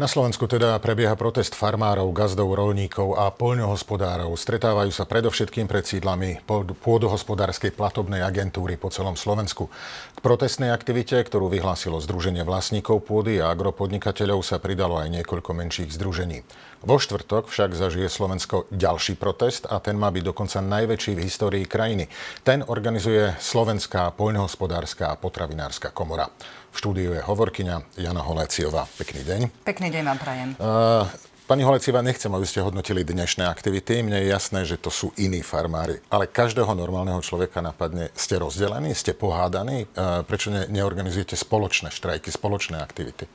Na Slovensku teda prebieha protest farmárov, gazdov, rolníkov a poľnohospodárov. Stretávajú sa predovšetkým pred sídlami pôdohospodárskej platobnej agentúry po celom Slovensku. K protestnej aktivite, ktorú vyhlásilo Združenie vlastníkov pôdy a agropodnikateľov, sa pridalo aj niekoľko menších združení. Vo štvrtok však zažije Slovensko ďalší protest a ten má byť dokonca najväčší v histórii krajiny. Ten organizuje Slovenská poľnohospodárska a potravinárska komora. V štúdiu je hovorkyňa Jana Holéciová. Pekný deň. Pekný deň vám prajem. Uh, Pani Holeciva, nechcem, aby ste hodnotili dnešné aktivity. Mne je jasné, že to sú iní farmári. Ale každého normálneho človeka napadne, ste rozdelení, ste pohádaní. Prečo ne, neorganizujete spoločné štrajky, spoločné aktivity?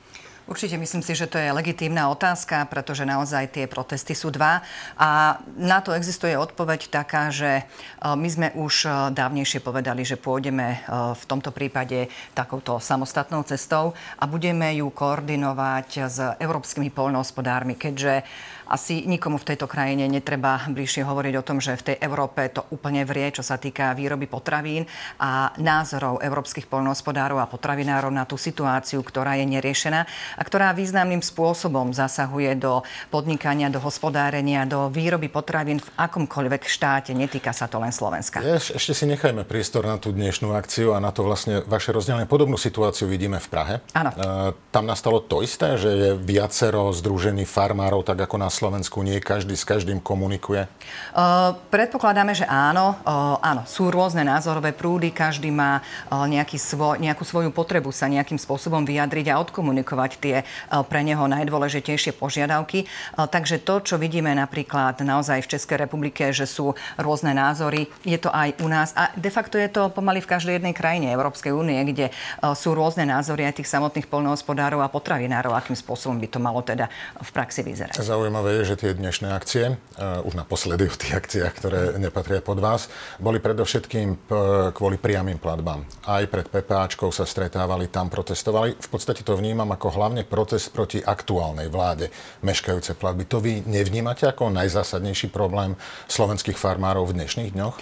Určite myslím si, že to je legitímna otázka, pretože naozaj tie protesty sú dva. A na to existuje odpoveď taká, že e, my sme už e, dávnejšie povedali, že pôjdeme e, v tomto prípade takouto samostatnou cestou a budeme ju koordinovať s európskymi poľnohospodármi, keďže asi nikomu v tejto krajine netreba bližšie hovoriť o tom, že v tej Európe to úplne vrie, čo sa týka výroby potravín a názorov európskych poľnohospodárov a potravinárov na tú situáciu, ktorá je neriešená a ktorá významným spôsobom zasahuje do podnikania, do hospodárenia, do výroby potravín v akomkoľvek štáte. Netýka sa to len Slovenska. Ešte si nechajme priestor na tú dnešnú akciu a na to vlastne vaše rozdelenie. Podobnú situáciu vidíme v Prahe. Áno. E, tam nastalo to isté, že je viacero združení farmárov, tak ako na Slovensku nie každý s každým komunikuje? Uh, predpokladáme, že áno. Uh, áno, sú rôzne názorové prúdy, každý má uh, nejaký svo, nejakú svoju potrebu sa nejakým spôsobom vyjadriť a odkomunikovať tie uh, pre neho najdôležitejšie požiadavky. Uh, takže to, čo vidíme napríklad naozaj v Českej republike, že sú rôzne názory, je to aj u nás a de facto je to pomaly v každej jednej krajine Európskej únie, kde uh, sú rôzne názory aj tých samotných poľnohospodárov a potravinárov, akým spôsobom by to malo teda v praxi vyzerať. Zaujímavé zaujímavé je, že tie dnešné akcie, uh, už naposledy v tých akciách, ktoré nepatria pod vás, boli predovšetkým p- kvôli priamým platbám. Aj pred PPAčkou sa stretávali, tam protestovali. V podstate to vnímam ako hlavne protest proti aktuálnej vláde, meškajúce platby. To vy nevnímate ako najzásadnejší problém slovenských farmárov v dnešných dňoch?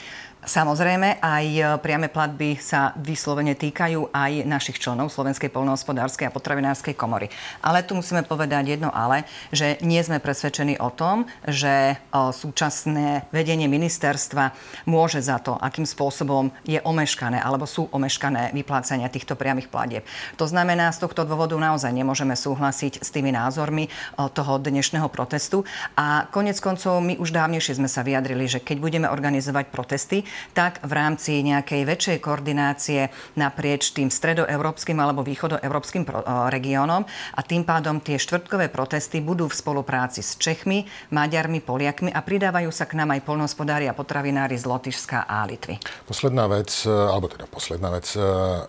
Samozrejme, aj e, priame platby sa vyslovene týkajú aj našich členov Slovenskej polnohospodárskej a potravinárskej komory. Ale tu musíme povedať jedno ale, že nie sme presvedčení o tom, že e, súčasné vedenie ministerstva môže za to, akým spôsobom je omeškané alebo sú omeškané vyplácania týchto priamých platieb. To znamená, z tohto dôvodu naozaj nemôžeme súhlasiť s tými názormi e, toho dnešného protestu. A konec koncov my už dávnejšie sme sa vyjadrili, že keď budeme organizovať protesty, tak v rámci nejakej väčšej koordinácie naprieč tým stredoeurópskym alebo východoeurópskym regiónom a tým pádom tie štvrtkové protesty budú v spolupráci s Čechmi, Maďarmi, Poliakmi a pridávajú sa k nám aj polnohospodári a potravinári z Lotyšska a Litvy. Posledná vec, e, alebo teda posledná vec, e,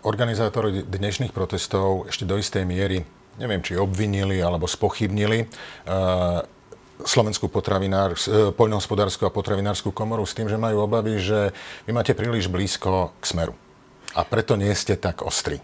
organizátori dnešných protestov ešte do istej miery neviem, či obvinili alebo spochybnili e, Slovenskú potravinár, e, poľnohospodárskú a potravinárskú komoru s tým, že majú obavy, že vy máte príliš blízko k smeru. A preto nie ste tak ostri.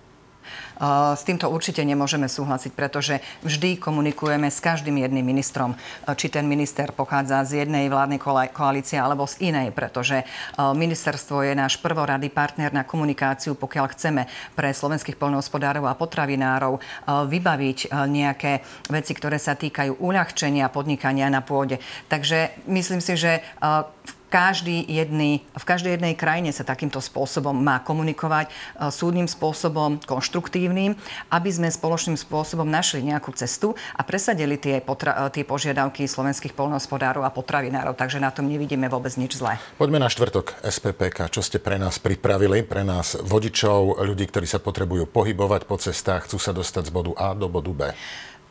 S týmto určite nemôžeme súhlasiť, pretože vždy komunikujeme s každým jedným ministrom, či ten minister pochádza z jednej vládnej koalície alebo z inej, pretože ministerstvo je náš prvorady partner na komunikáciu, pokiaľ chceme pre slovenských poľnohospodárov a potravinárov vybaviť nejaké veci, ktoré sa týkajú uľahčenia podnikania na pôde. Takže myslím si, že v každý jedný, v každej jednej krajine sa takýmto spôsobom má komunikovať e, súdnym spôsobom, konštruktívnym, aby sme spoločným spôsobom našli nejakú cestu a presadili tie, potra- e, tie požiadavky slovenských polnohospodárov a potravinárov. Takže na tom nevidíme vôbec nič zlé. Poďme na štvrtok SPPK. Čo ste pre nás pripravili, pre nás vodičov, ľudí, ktorí sa potrebujú pohybovať po cestách, chcú sa dostať z bodu A do bodu B?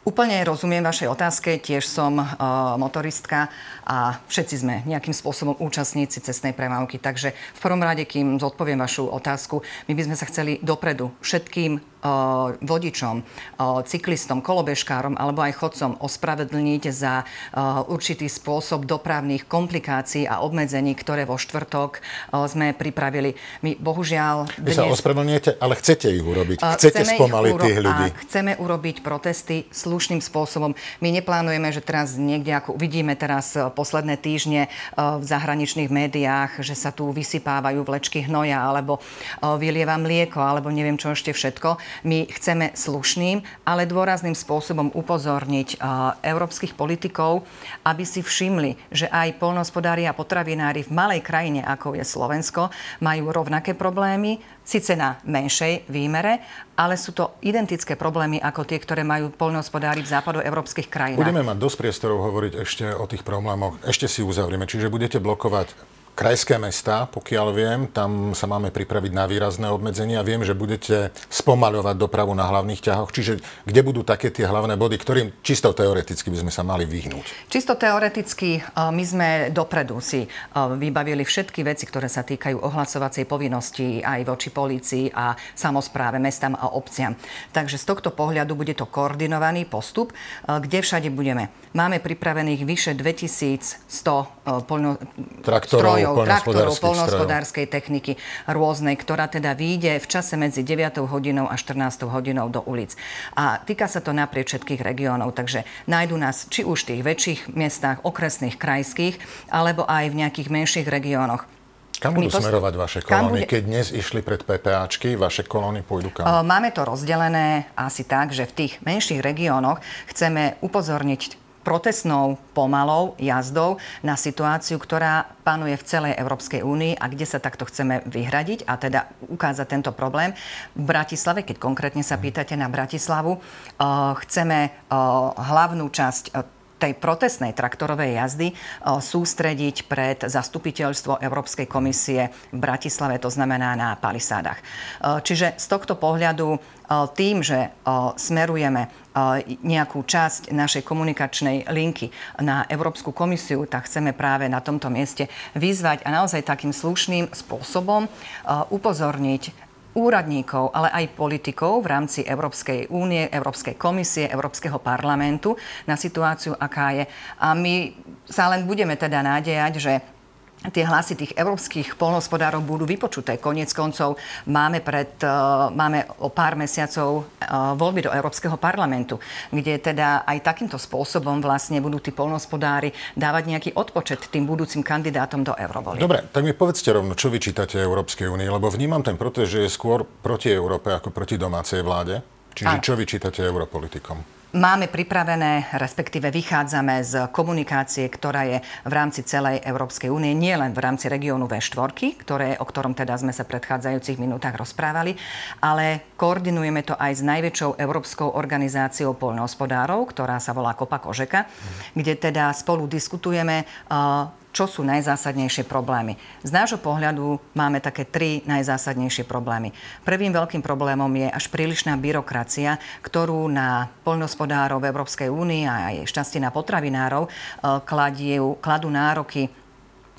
Úplne rozumiem vašej otázke, tiež som uh, motoristka a všetci sme nejakým spôsobom účastníci cestnej premávky. Takže v prvom rade, kým zodpoviem vašu otázku, my by sme sa chceli dopredu všetkým vodičom, cyklistom, kolobežkárom alebo aj chodcom ospravedlniť za určitý spôsob dopravných komplikácií a obmedzení, ktoré vo štvrtok sme pripravili. My bohužiaľ... Vy sa ospravedlňujete, ale chcete ich urobiť. Chcete spomaliť uro- tých ľudí. A chceme urobiť protesty slušným spôsobom. My neplánujeme, že teraz niekde, ako vidíme teraz posledné týždne v zahraničných médiách, že sa tu vysypávajú vlečky hnoja alebo vylieva mlieko alebo neviem čo ešte všetko My chceme slušným, ale dôrazným spôsobom upozorniť európskych politikov, aby si všimli, že aj polnohospodári a potravinári v malej krajine, ako je Slovensko, majú rovnaké problémy, síce na menšej výmere, ale sú to identické problémy ako tie, ktoré majú poľnohospodári v západoeurópskych krajinách. Budeme mať dosť priestorov hovoriť ešte o tých problémoch. Ešte si uzavrieme. Čiže budete blokovať krajské mesta, pokiaľ viem, tam sa máme pripraviť na výrazné obmedzenia. Viem, že budete spomaľovať dopravu na hlavných ťahoch, čiže kde budú také tie hlavné body, ktorým čisto teoreticky by sme sa mali vyhnúť? Čisto teoreticky e, my sme dopredu si e, vybavili všetky veci, ktoré sa týkajú ohlasovacej povinnosti aj voči polícii a samozpráve, mestám a obciam. Takže z tohto pohľadu bude to koordinovaný postup, e, kde všade budeme. Máme pripravených vyše 2100 poľno... Traktorov, strojov, traktorov, polnohospodárskej techniky rôznej, ktorá teda vyjde v čase medzi 9 hodinou a 14 hodinou do ulic. A týka sa to naprieč všetkých regiónov, takže nájdu nás či už v tých väčších miestach, okresných, krajských, alebo aj v nejakých menších regiónoch. Kam budú post... smerovať vaše kolóny? Bude... Keď dnes išli pred PPAčky, vaše kolóny pôjdu kam? Máme to rozdelené asi tak, že v tých menších regiónoch chceme upozorniť protestnou pomalou jazdou na situáciu, ktorá panuje v celej Európskej únii a kde sa takto chceme vyhradiť a teda ukázať tento problém. V Bratislave, keď konkrétne sa pýtate na Bratislavu, eh, chceme eh, hlavnú časť eh, tej protestnej traktorovej jazdy sústrediť pred zastupiteľstvo Európskej komisie v Bratislave, to znamená na palisádach. Čiže z tohto pohľadu tým, že smerujeme nejakú časť našej komunikačnej linky na Európsku komisiu, tak chceme práve na tomto mieste vyzvať a naozaj takým slušným spôsobom upozorniť úradníkov, ale aj politikov v rámci Európskej únie, Európskej komisie, Európskeho parlamentu na situáciu, aká je. A my sa len budeme teda nádejať, že tie hlasy tých európskych polnohospodárov budú vypočuté. Konec koncov máme, pred, uh, máme o pár mesiacov uh, voľby do Európskeho parlamentu, kde teda aj takýmto spôsobom vlastne budú tí polnohospodári dávať nejaký odpočet tým budúcim kandidátom do eurovolie. Dobre, tak mi povedzte rovno, čo vyčítate Európskej únii, lebo vnímam ten protest, že je skôr proti Európe ako proti domácej vláde. Čiže Áno. čo vyčítate europolitikom? Máme pripravené, respektíve vychádzame z komunikácie, ktorá je v rámci celej Európskej únie, nie len v rámci regiónu V4, ktoré, o ktorom teda sme sa predchádzajúcich minútach rozprávali, ale koordinujeme to aj s najväčšou európskou organizáciou poľnohospodárov, ktorá sa volá Kopa Kožeka, kde teda spolu diskutujeme čo sú najzásadnejšie problémy. Z nášho pohľadu máme také tri najzásadnejšie problémy. Prvým veľkým problémom je až prílišná byrokracia, ktorú na poľnohospodárov v Európskej únii a aj šťastie na potravinárov eh, kladú, nároky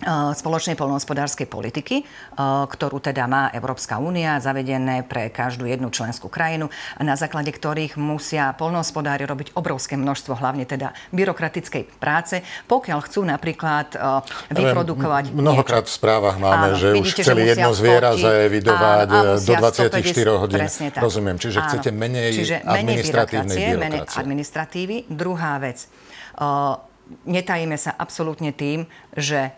spoločnej polnohospodárskej politiky, ktorú teda má Európska únia, zavedené pre každú jednu členskú krajinu, na základe ktorých musia polnohospodári robiť obrovské množstvo, hlavne teda byrokratickej práce, pokiaľ chcú napríklad vyprodukovať... Mnohokrát niečo. v správach máme, Áno, že vidíte, už chceli jedno zviera zaevidovať do 24 hodín. Rozumiem, čiže Áno, chcete menej čiže administratívnej byrokracie. Menej administratívy. Druhá vec. Netajíme sa absolútne tým, že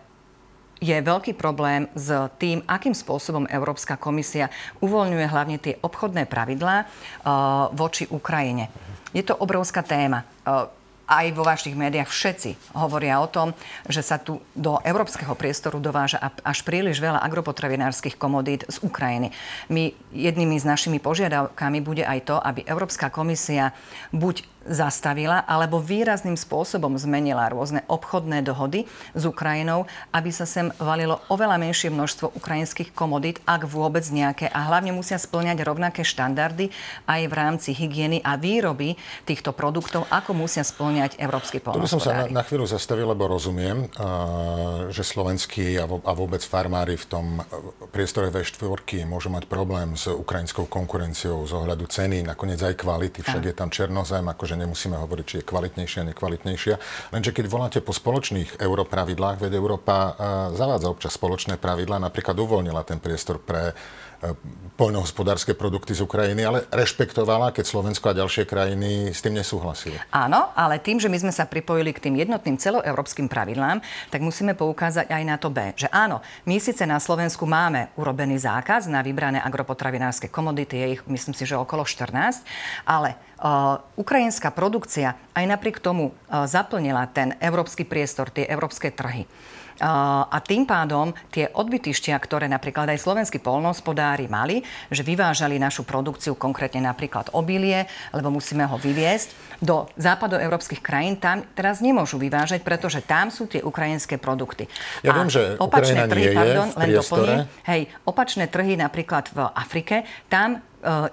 je veľký problém s tým, akým spôsobom Európska komisia uvoľňuje hlavne tie obchodné pravidlá uh, voči Ukrajine. Je to obrovská téma. Uh, aj vo vašich médiách všetci hovoria o tom, že sa tu do európskeho priestoru dováža až príliš veľa agropotravinárskych komodít z Ukrajiny. My jednými z našimi požiadavkami bude aj to, aby Európska komisia buď zastavila alebo výrazným spôsobom zmenila rôzne obchodné dohody s Ukrajinou, aby sa sem valilo oveľa menšie množstvo ukrajinských komodít, ak vôbec nejaké. A hlavne musia splňať rovnaké štandardy aj v rámci hygieny a výroby týchto produktov, ako musia splňať európsky polnospodári. Tu by som sa na, na chvíľu zastavil, lebo rozumiem, že slovenskí a, a vôbec farmári v tom priestore V4 môžu mať problém s ukrajinskou konkurenciou z ohľadu ceny, nakoniec aj kvality, však je tam černozem, akože že nemusíme hovoriť, či je kvalitnejšia, nekvalitnejšia. Lenže keď voláte po spoločných europravidlách, veď Európa zavádza občas spoločné pravidlá, napríklad uvoľnila ten priestor pre poľnohospodárske produkty z Ukrajiny, ale rešpektovala, keď Slovensko a ďalšie krajiny s tým nesúhlasili. Áno, ale tým, že my sme sa pripojili k tým jednotným celoeurópskym pravidlám, tak musíme poukázať aj na to B, že áno, my síce na Slovensku máme urobený zákaz na vybrané agropotravinárske komodity, je ich myslím si, že okolo 14, ale Uh, ukrajinská produkcia aj napriek tomu uh, zaplnila ten európsky priestor, tie európske trhy. A tým pádom tie odbytištia, ktoré napríklad aj slovenskí polnohospodári mali, že vyvážali našu produkciu, konkrétne napríklad obilie, lebo musíme ho vyviesť, do západoeurópskych krajín tam teraz nemôžu vyvážať, pretože tam sú tie ukrajinské produkty. Ja viem, že opačné trhy, pardon, len doplním, hej, opačné trhy napríklad v Afrike, tam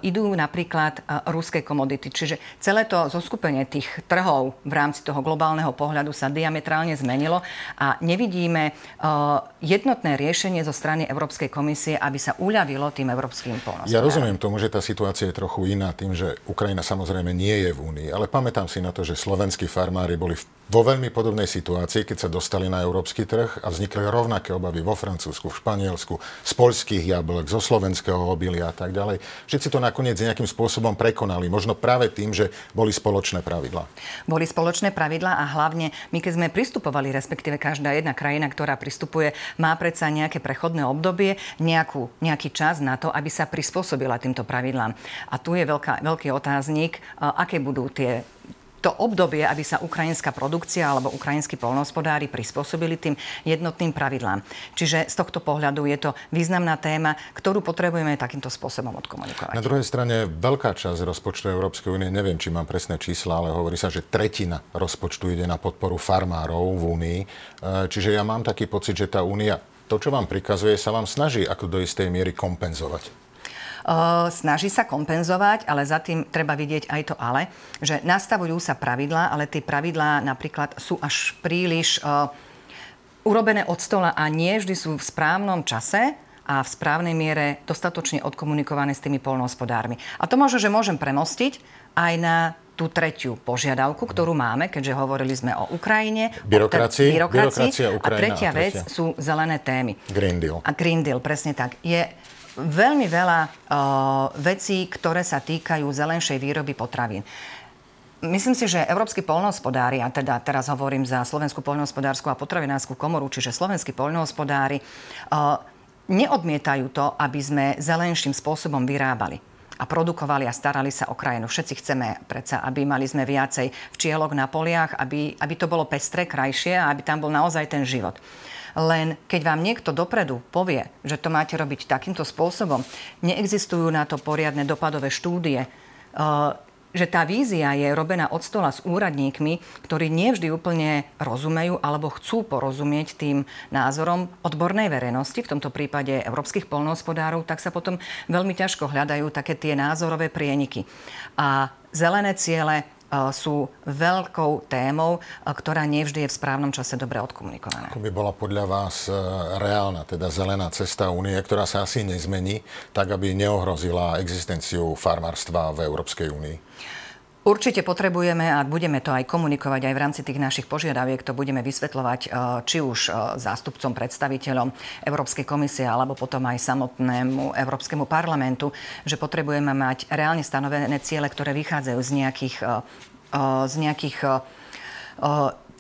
idú napríklad eh, ruské komodity. Čiže celé to zoskupenie tých trhov v rámci toho globálneho pohľadu sa diametrálne zmenilo a nevidíme eh, jednotné riešenie zo strany Európskej komisie, aby sa uľavilo tým európskym polnospodárom. Ja rozumiem tomu, že tá situácia je trochu iná tým, že Ukrajina samozrejme nie je v Únii, ale pamätám si na to, že slovenskí farmári boli vo veľmi podobnej situácii, keď sa dostali na európsky trh a vznikli rovnaké obavy vo Francúzsku, v Španielsku, z polských jablok, zo slovenského obilia a tak ďalej. Všetci to nakoniec nejakým spôsobom prekonali. Možno práve tým, že boli spoločné pravidlá. Boli spoločné pravidlá a hlavne my, keď sme pristupovali, respektíve každá jedna krajina, ktorá pristupuje, má predsa nejaké prechodné obdobie, nejakú, nejaký čas na to, aby sa prispôsobila týmto pravidlám. A tu je veľká, veľký otáznik, aké budú tie to obdobie, aby sa ukrajinská produkcia alebo ukrajinskí polnohospodári prispôsobili tým jednotným pravidlám. Čiže z tohto pohľadu je to významná téma, ktorú potrebujeme takýmto spôsobom odkomunikovať. Na druhej strane veľká časť rozpočtu Európskej únie, neviem, či mám presné čísla, ale hovorí sa, že tretina rozpočtu ide na podporu farmárov v únii. E, čiže ja mám taký pocit, že tá únia to, čo vám prikazuje, sa vám snaží ako do istej miery kompenzovať snaží sa kompenzovať, ale za tým treba vidieť aj to ale, že nastavujú sa pravidlá, ale tie pravidlá napríklad sú až príliš urobené od stola a nie vždy sú v správnom čase a v správnej miere dostatočne odkomunikované s tými polnohospodármi. A to možno, že môžem premostiť aj na tú tretiu požiadavku, ktorú máme, keďže hovorili sme o Ukrajine. Byrokracii. O byrokracii. Byrokracia, Ukrajina, a tretia a tretia vec sú zelené témy. Green Deal. A Green Deal, presne tak. Je veľmi veľa uh, vecí, ktoré sa týkajú zelenšej výroby potravín. Myslím si, že európsky poľnohospodári, a teda teraz hovorím za Slovenskú poľnohospodárskú a potravinárskú komoru, čiže slovenskí poľnohospodári, uh, neodmietajú to, aby sme zelenším spôsobom vyrábali a produkovali a starali sa o krajinu. Všetci chceme predsa, aby mali sme viacej včielok na poliach, aby, aby to bolo pestré, krajšie a aby tam bol naozaj ten život. Len keď vám niekto dopredu povie, že to máte robiť takýmto spôsobom, neexistujú na to poriadne dopadové štúdie, uh, že tá vízia je robená od stola s úradníkmi, ktorí nevždy úplne rozumejú alebo chcú porozumieť tým názorom odbornej verejnosti, v tomto prípade európskych polnohospodárov, tak sa potom veľmi ťažko hľadajú také tie názorové prieniky. A zelené ciele sú veľkou témou, ktorá nevždy je v správnom čase dobre odkomunikovaná. Ako by bola podľa vás e, reálna, teda zelená cesta únie, ktorá sa asi nezmení, tak aby neohrozila existenciu farmárstva v Európskej únii? Určite potrebujeme a budeme to aj komunikovať aj v rámci tých našich požiadaviek, to budeme vysvetľovať e, či už e, zástupcom, predstaviteľom Európskej komisie alebo potom aj samotnému Európskemu parlamentu, že potrebujeme mať reálne stanovené ciele, ktoré vychádzajú z nejakých, e, z nejakých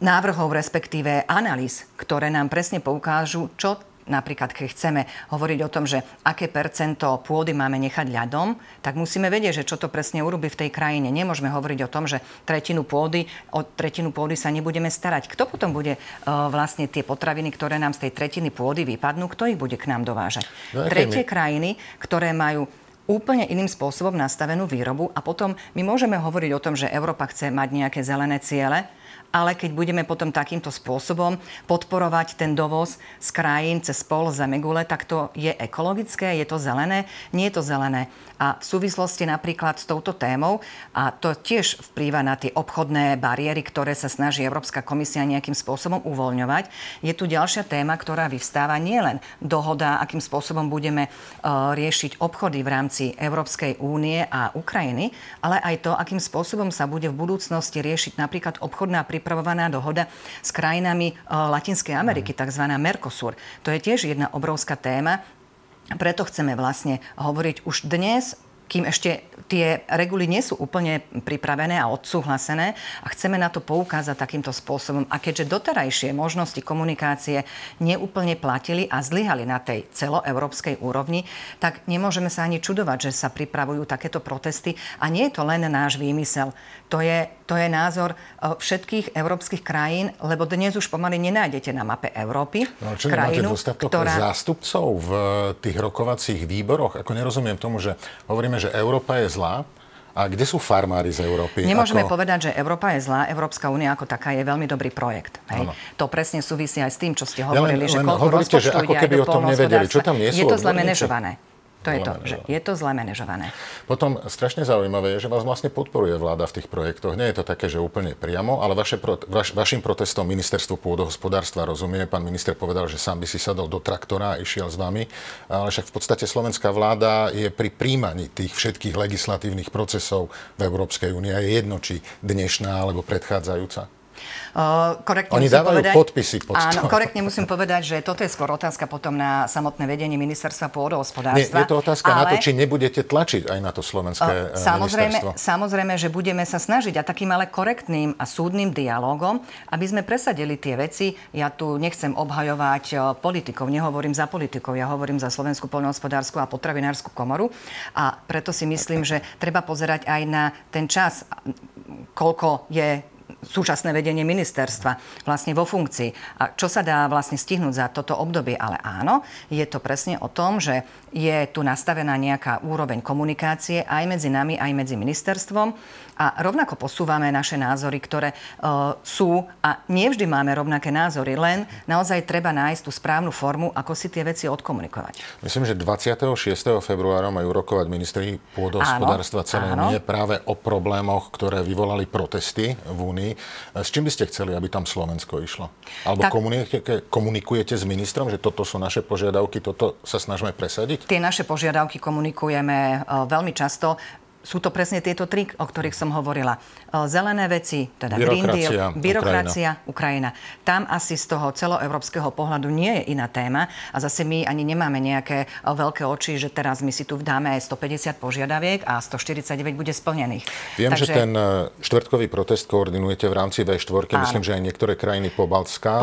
návrhov, respektíve analýz, ktoré nám presne poukážu, čo napríklad keď chceme hovoriť o tom, že aké percento pôdy máme nechať ľadom, tak musíme vedieť, že čo to presne urobí v tej krajine. Nemôžeme hovoriť o tom, že tretinu pôdy, o tretinu pôdy sa nebudeme starať. Kto potom bude uh, vlastne tie potraviny, ktoré nám z tej tretiny pôdy vypadnú, kto ich bude k nám dovážať? No, Tretie my... krajiny, ktoré majú úplne iným spôsobom nastavenú výrobu a potom my môžeme hovoriť o tom, že Európa chce mať nejaké zelené ciele, ale keď budeme potom takýmto spôsobom podporovať ten dovoz z krajín cez pol za megule, tak to je ekologické, je to zelené, nie je to zelené. A v súvislosti napríklad s touto témou, a to tiež vplýva na tie obchodné bariéry, ktoré sa snaží Európska komisia nejakým spôsobom uvoľňovať, je tu ďalšia téma, ktorá vyvstáva nielen dohoda, akým spôsobom budeme uh, riešiť obchody v rámci Európskej únie a Ukrajiny, ale aj to, akým spôsobom sa bude v budúcnosti riešiť napríklad obchodná pripravovaná dohoda s krajinami uh, Latinskej Ameriky, tzv. Mercosur. To je tiež jedna obrovská téma, preto chceme vlastne hovoriť už dnes kým ešte tie reguly nie sú úplne pripravené a odsúhlasené a chceme na to poukázať takýmto spôsobom. A keďže doterajšie možnosti komunikácie neúplne platili a zlyhali na tej celoeurópskej úrovni, tak nemôžeme sa ani čudovať, že sa pripravujú takéto protesty. A nie je to len náš výmysel. To je, to je názor e, všetkých európskych krajín, lebo dnes už pomaly nenájdete na mape Európy no, čo krajinu, ktorá... zástupcov v tých rokovacích výboroch? Ako nerozumiem tomu, že hovoríme, že Európa je zlá, a kde sú farmári z Európy? Nemôžeme ako... povedať, že Európa je zlá. Európska únia ako taká je veľmi dobrý projekt. Hej? To presne súvisí aj s tým, čo ste hovorili, ja len, že koľko hovoríte, že ako keby o tom nevedeli. Čo tam nie sú Je to zle manažované. To je to, že je to zle manažované. Potom strašne zaujímavé je, že vás vlastne podporuje vláda v tých projektoch. Nie je to také, že úplne priamo, ale vaše, vaš, vašim protestom ministerstvo pôdohospodárstva rozumie. Pán minister povedal, že sám by si sadol do traktora a išiel s vami. Ale však v podstate slovenská vláda je pri príjmaní tých všetkých legislatívnych procesov v Európskej únii. Je jedno, či dnešná alebo predchádzajúca. Korektne Oni dávajú povedať, podpisy pod Áno, to. korektne musím povedať, že toto je skôr otázka potom na samotné vedenie ministerstva pôdohospodárstva. Nie, je to otázka ale... na to, či nebudete tlačiť aj na to slovenské samozrejme, samozrejme, že budeme sa snažiť a takým ale korektným a súdnym dialogom, aby sme presadili tie veci. Ja tu nechcem obhajovať politikov, nehovorím za politikov, ja hovorím za Slovenskú poľnohospodárskú a potravinárskú komoru a preto si myslím, že treba pozerať aj na ten čas, koľko je súčasné vedenie ministerstva vlastne vo funkcii. A čo sa dá vlastne stihnúť za toto obdobie? Ale áno, je to presne o tom, že je tu nastavená nejaká úroveň komunikácie aj medzi nami, aj medzi ministerstvom a rovnako posúvame naše názory, ktoré uh, sú a nevždy máme rovnaké názory, len naozaj treba nájsť tú správnu formu, ako si tie veci odkomunikovať. Myslím, že 26. februára majú rokovať ministri pôdohospodárstva celé áno. nie práve o problémoch, ktoré vyvolali protesty v Únii. S čím by ste chceli, aby tam Slovensko išlo? Alebo tak, komunikujete, komunikujete s ministrom, že toto sú naše požiadavky, toto sa snažíme presadiť? Tie naše požiadavky komunikujeme uh, veľmi často sú to presne tieto tri, o ktorých som hovorila. E, zelené veci, teda Green Deal, byrokracia, Ukrajina. Ukrajina. Tam asi z toho celoeurópskeho pohľadu nie je iná téma a zase my ani nemáme nejaké e, veľké oči, že teraz my si tu dáme aj 150 požiadaviek a 149 bude splnených. Viem, Takže... že ten e, štvrtkový protest koordinujete v rámci V4. Áno. Myslím, že aj niektoré krajiny po Balcka,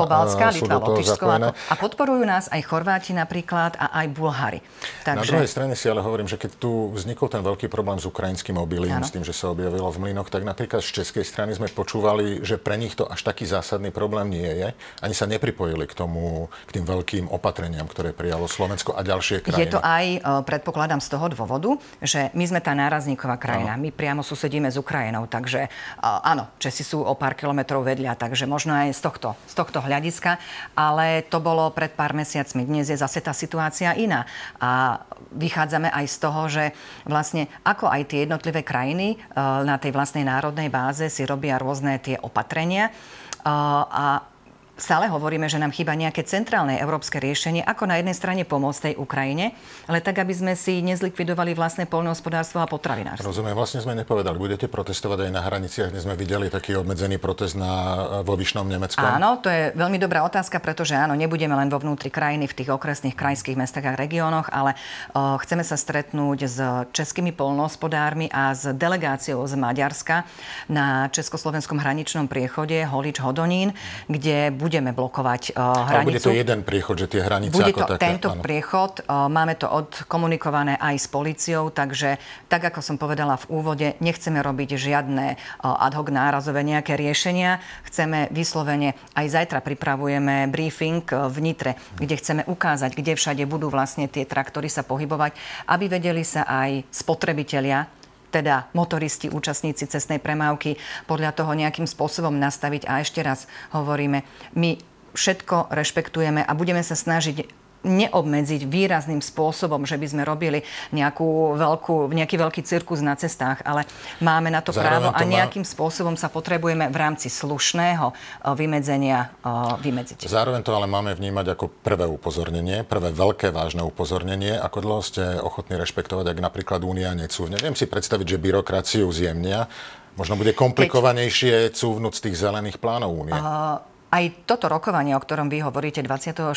sú Litva, do toho zapojené. A podporujú nás aj Chorváti napríklad a aj Bulhári. Takže... Na druhej strane si ale hovorím, že keď tu vznikol ten veľký problém s Ukrajinou, ukrajinským obilím, s tým, že sa objavilo v mlynoch, tak napríklad z českej strany sme počúvali, že pre nich to až taký zásadný problém nie je. Ani sa nepripojili k tomu, k tým veľkým opatreniam, ktoré prijalo Slovensko a ďalšie krajiny. Je to aj, e, predpokladám, z toho dôvodu, že my sme tá nárazníková krajina. Ano. My priamo susedíme s Ukrajinou, takže e, áno, Česi sú o pár kilometrov vedľa, takže možno aj z tohto, z tohto hľadiska, ale to bolo pred pár mesiacmi. Dnes je zase tá situácia iná. A vychádzame aj z toho, že vlastne ako aj tie tie jednotlivé krajiny eh, na tej vlastnej národnej báze si robia rôzne tie opatrenia. Eh, a stále hovoríme, že nám chýba nejaké centrálne európske riešenie, ako na jednej strane pomôcť tej Ukrajine, ale tak, aby sme si nezlikvidovali vlastné poľnohospodárstvo a potravinárstvo. Rozumiem, vlastne sme nepovedali. Budete protestovať aj na hraniciach, dnes sme videli taký obmedzený protest na, vo Vyšnom Nemecku. Áno, to je veľmi dobrá otázka, pretože áno, nebudeme len vo vnútri krajiny, v tých okresných krajských mestách a regiónoch, ale o, chceme sa stretnúť s českými poľnohospodármi a s delegáciou z Maďarska na československom hraničnom priechode Holič-Hodonín, kde budeme blokovať uh, hranicu. Ale bude to jeden priechod, že tie hranice bude ako to také, tento áno. priechod. Uh, máme to odkomunikované aj s policiou, takže tak, ako som povedala v úvode, nechceme robiť žiadne uh, ad hoc nárazové nejaké riešenia. Chceme vyslovene, aj zajtra pripravujeme briefing v Nitre, kde chceme ukázať, kde všade budú vlastne tie traktory sa pohybovať, aby vedeli sa aj spotrebitelia teda motoristi, účastníci cestnej premávky, podľa toho nejakým spôsobom nastaviť. A ešte raz hovoríme, my všetko rešpektujeme a budeme sa snažiť neobmedziť výrazným spôsobom, že by sme robili nejakú veľkú, nejaký veľký cirkus na cestách, ale máme na to Zároveň právo to a nejakým má... spôsobom sa potrebujeme v rámci slušného eh, vymedzenia eh, vymedziť. Zároveň to ale máme vnímať ako prvé upozornenie, prvé veľké vážne upozornenie. Ako dlho ste ochotní rešpektovať, ak napríklad Únia necúvne? Neviem si predstaviť, že byrokraciu zjemnia. Možno bude komplikovanejšie Keď... cúvnuť z tých zelených plánov Únie. Uh aj toto rokovanie, o ktorom vy hovoríte 26.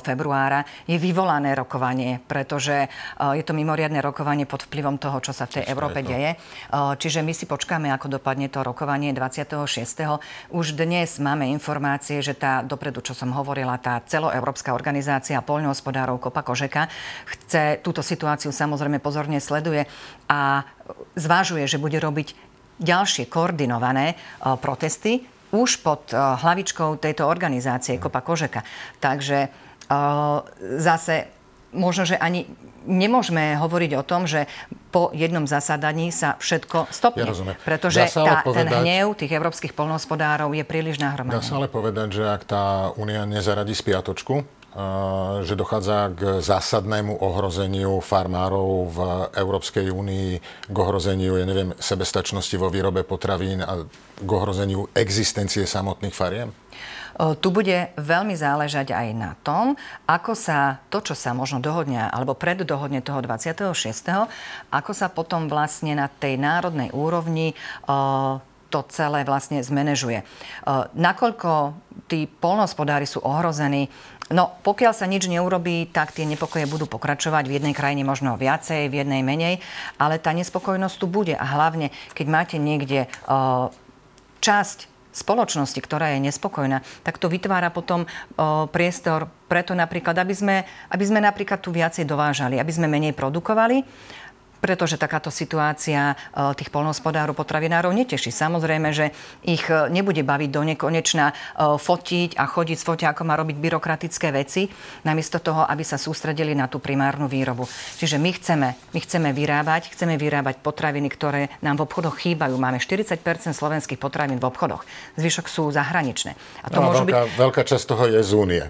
februára, je vyvolané rokovanie, pretože je to mimoriadne rokovanie pod vplyvom toho, čo sa v tej Čiže Európe deje. Čiže my si počkáme, ako dopadne to rokovanie 26. Už dnes máme informácie, že tá dopredu, čo som hovorila, tá celoeurópska organizácia poľnohospodárov Kopa Kožeka chce túto situáciu samozrejme pozorne sleduje a zvážuje, že bude robiť ďalšie koordinované protesty už pod eh, hlavičkou tejto organizácie Kopa Kožeka. Takže eh, zase možno, že ani nemôžeme hovoriť o tom, že po jednom zasadaní sa všetko stopne. Ja pretože tá, povedať, ten hnev tých európskych polnohospodárov je príliš nahromadený. Dá sa ale povedať, že ak tá únia nezaradí spiatočku, že dochádza k zásadnému ohrozeniu farmárov v Európskej únii, k ohrozeniu, ja neviem, sebestačnosti vo výrobe potravín a k ohrozeniu existencie samotných fariem? Tu bude veľmi záležať aj na tom, ako sa to, čo sa možno dohodne, alebo preddohodne toho 26., ako sa potom vlastne na tej národnej úrovni to celé vlastne zmanéžuje. Nakoľko tí polnospodári sú ohrození, No, pokiaľ sa nič neurobí, tak tie nepokoje budú pokračovať. V jednej krajine možno viacej, v jednej menej, ale tá nespokojnosť tu bude. A hlavne, keď máte niekde uh, časť spoločnosti, ktorá je nespokojná, tak to vytvára potom uh, priestor preto napríklad, aby sme, aby sme napríklad tu viacej dovážali, aby sme menej produkovali pretože takáto situácia e, tých polnohospodárov, potravinárov neteší. Samozrejme, že ich e, nebude baviť do nekonečna e, fotiť a chodiť s fotia, ako má robiť byrokratické veci, namiesto toho, aby sa sústredili na tú primárnu výrobu. Čiže my chceme, my chceme vyrábať, chceme vyrábať potraviny, ktoré nám v obchodoch chýbajú. Máme 40% slovenských potravín v obchodoch. Zvyšok sú zahraničné. A to no, môžu veľká, byť... veľká časť toho je z únie.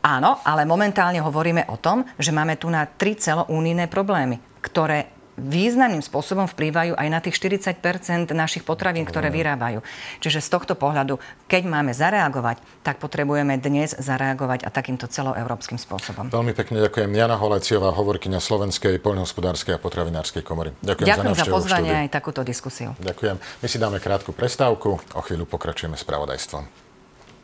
Áno, ale momentálne hovoríme o tom, že máme tu na tri celoúnijné problémy, ktoré významným spôsobom vplývajú aj na tých 40% našich potravín, ktoré vyrábajú. Čiže z tohto pohľadu, keď máme zareagovať, tak potrebujeme dnes zareagovať a takýmto celoeurópskym spôsobom. Veľmi pekne ďakujem. Jana Holeciová, hovorkyňa Slovenskej poľnohospodárskej a potravinárskej komory. Ďakujem, ďakujem za, za pozvanie aj takúto diskusiu. Ďakujem. My si dáme krátku prestávku. O chvíľu pokračujeme s pravodajstvom.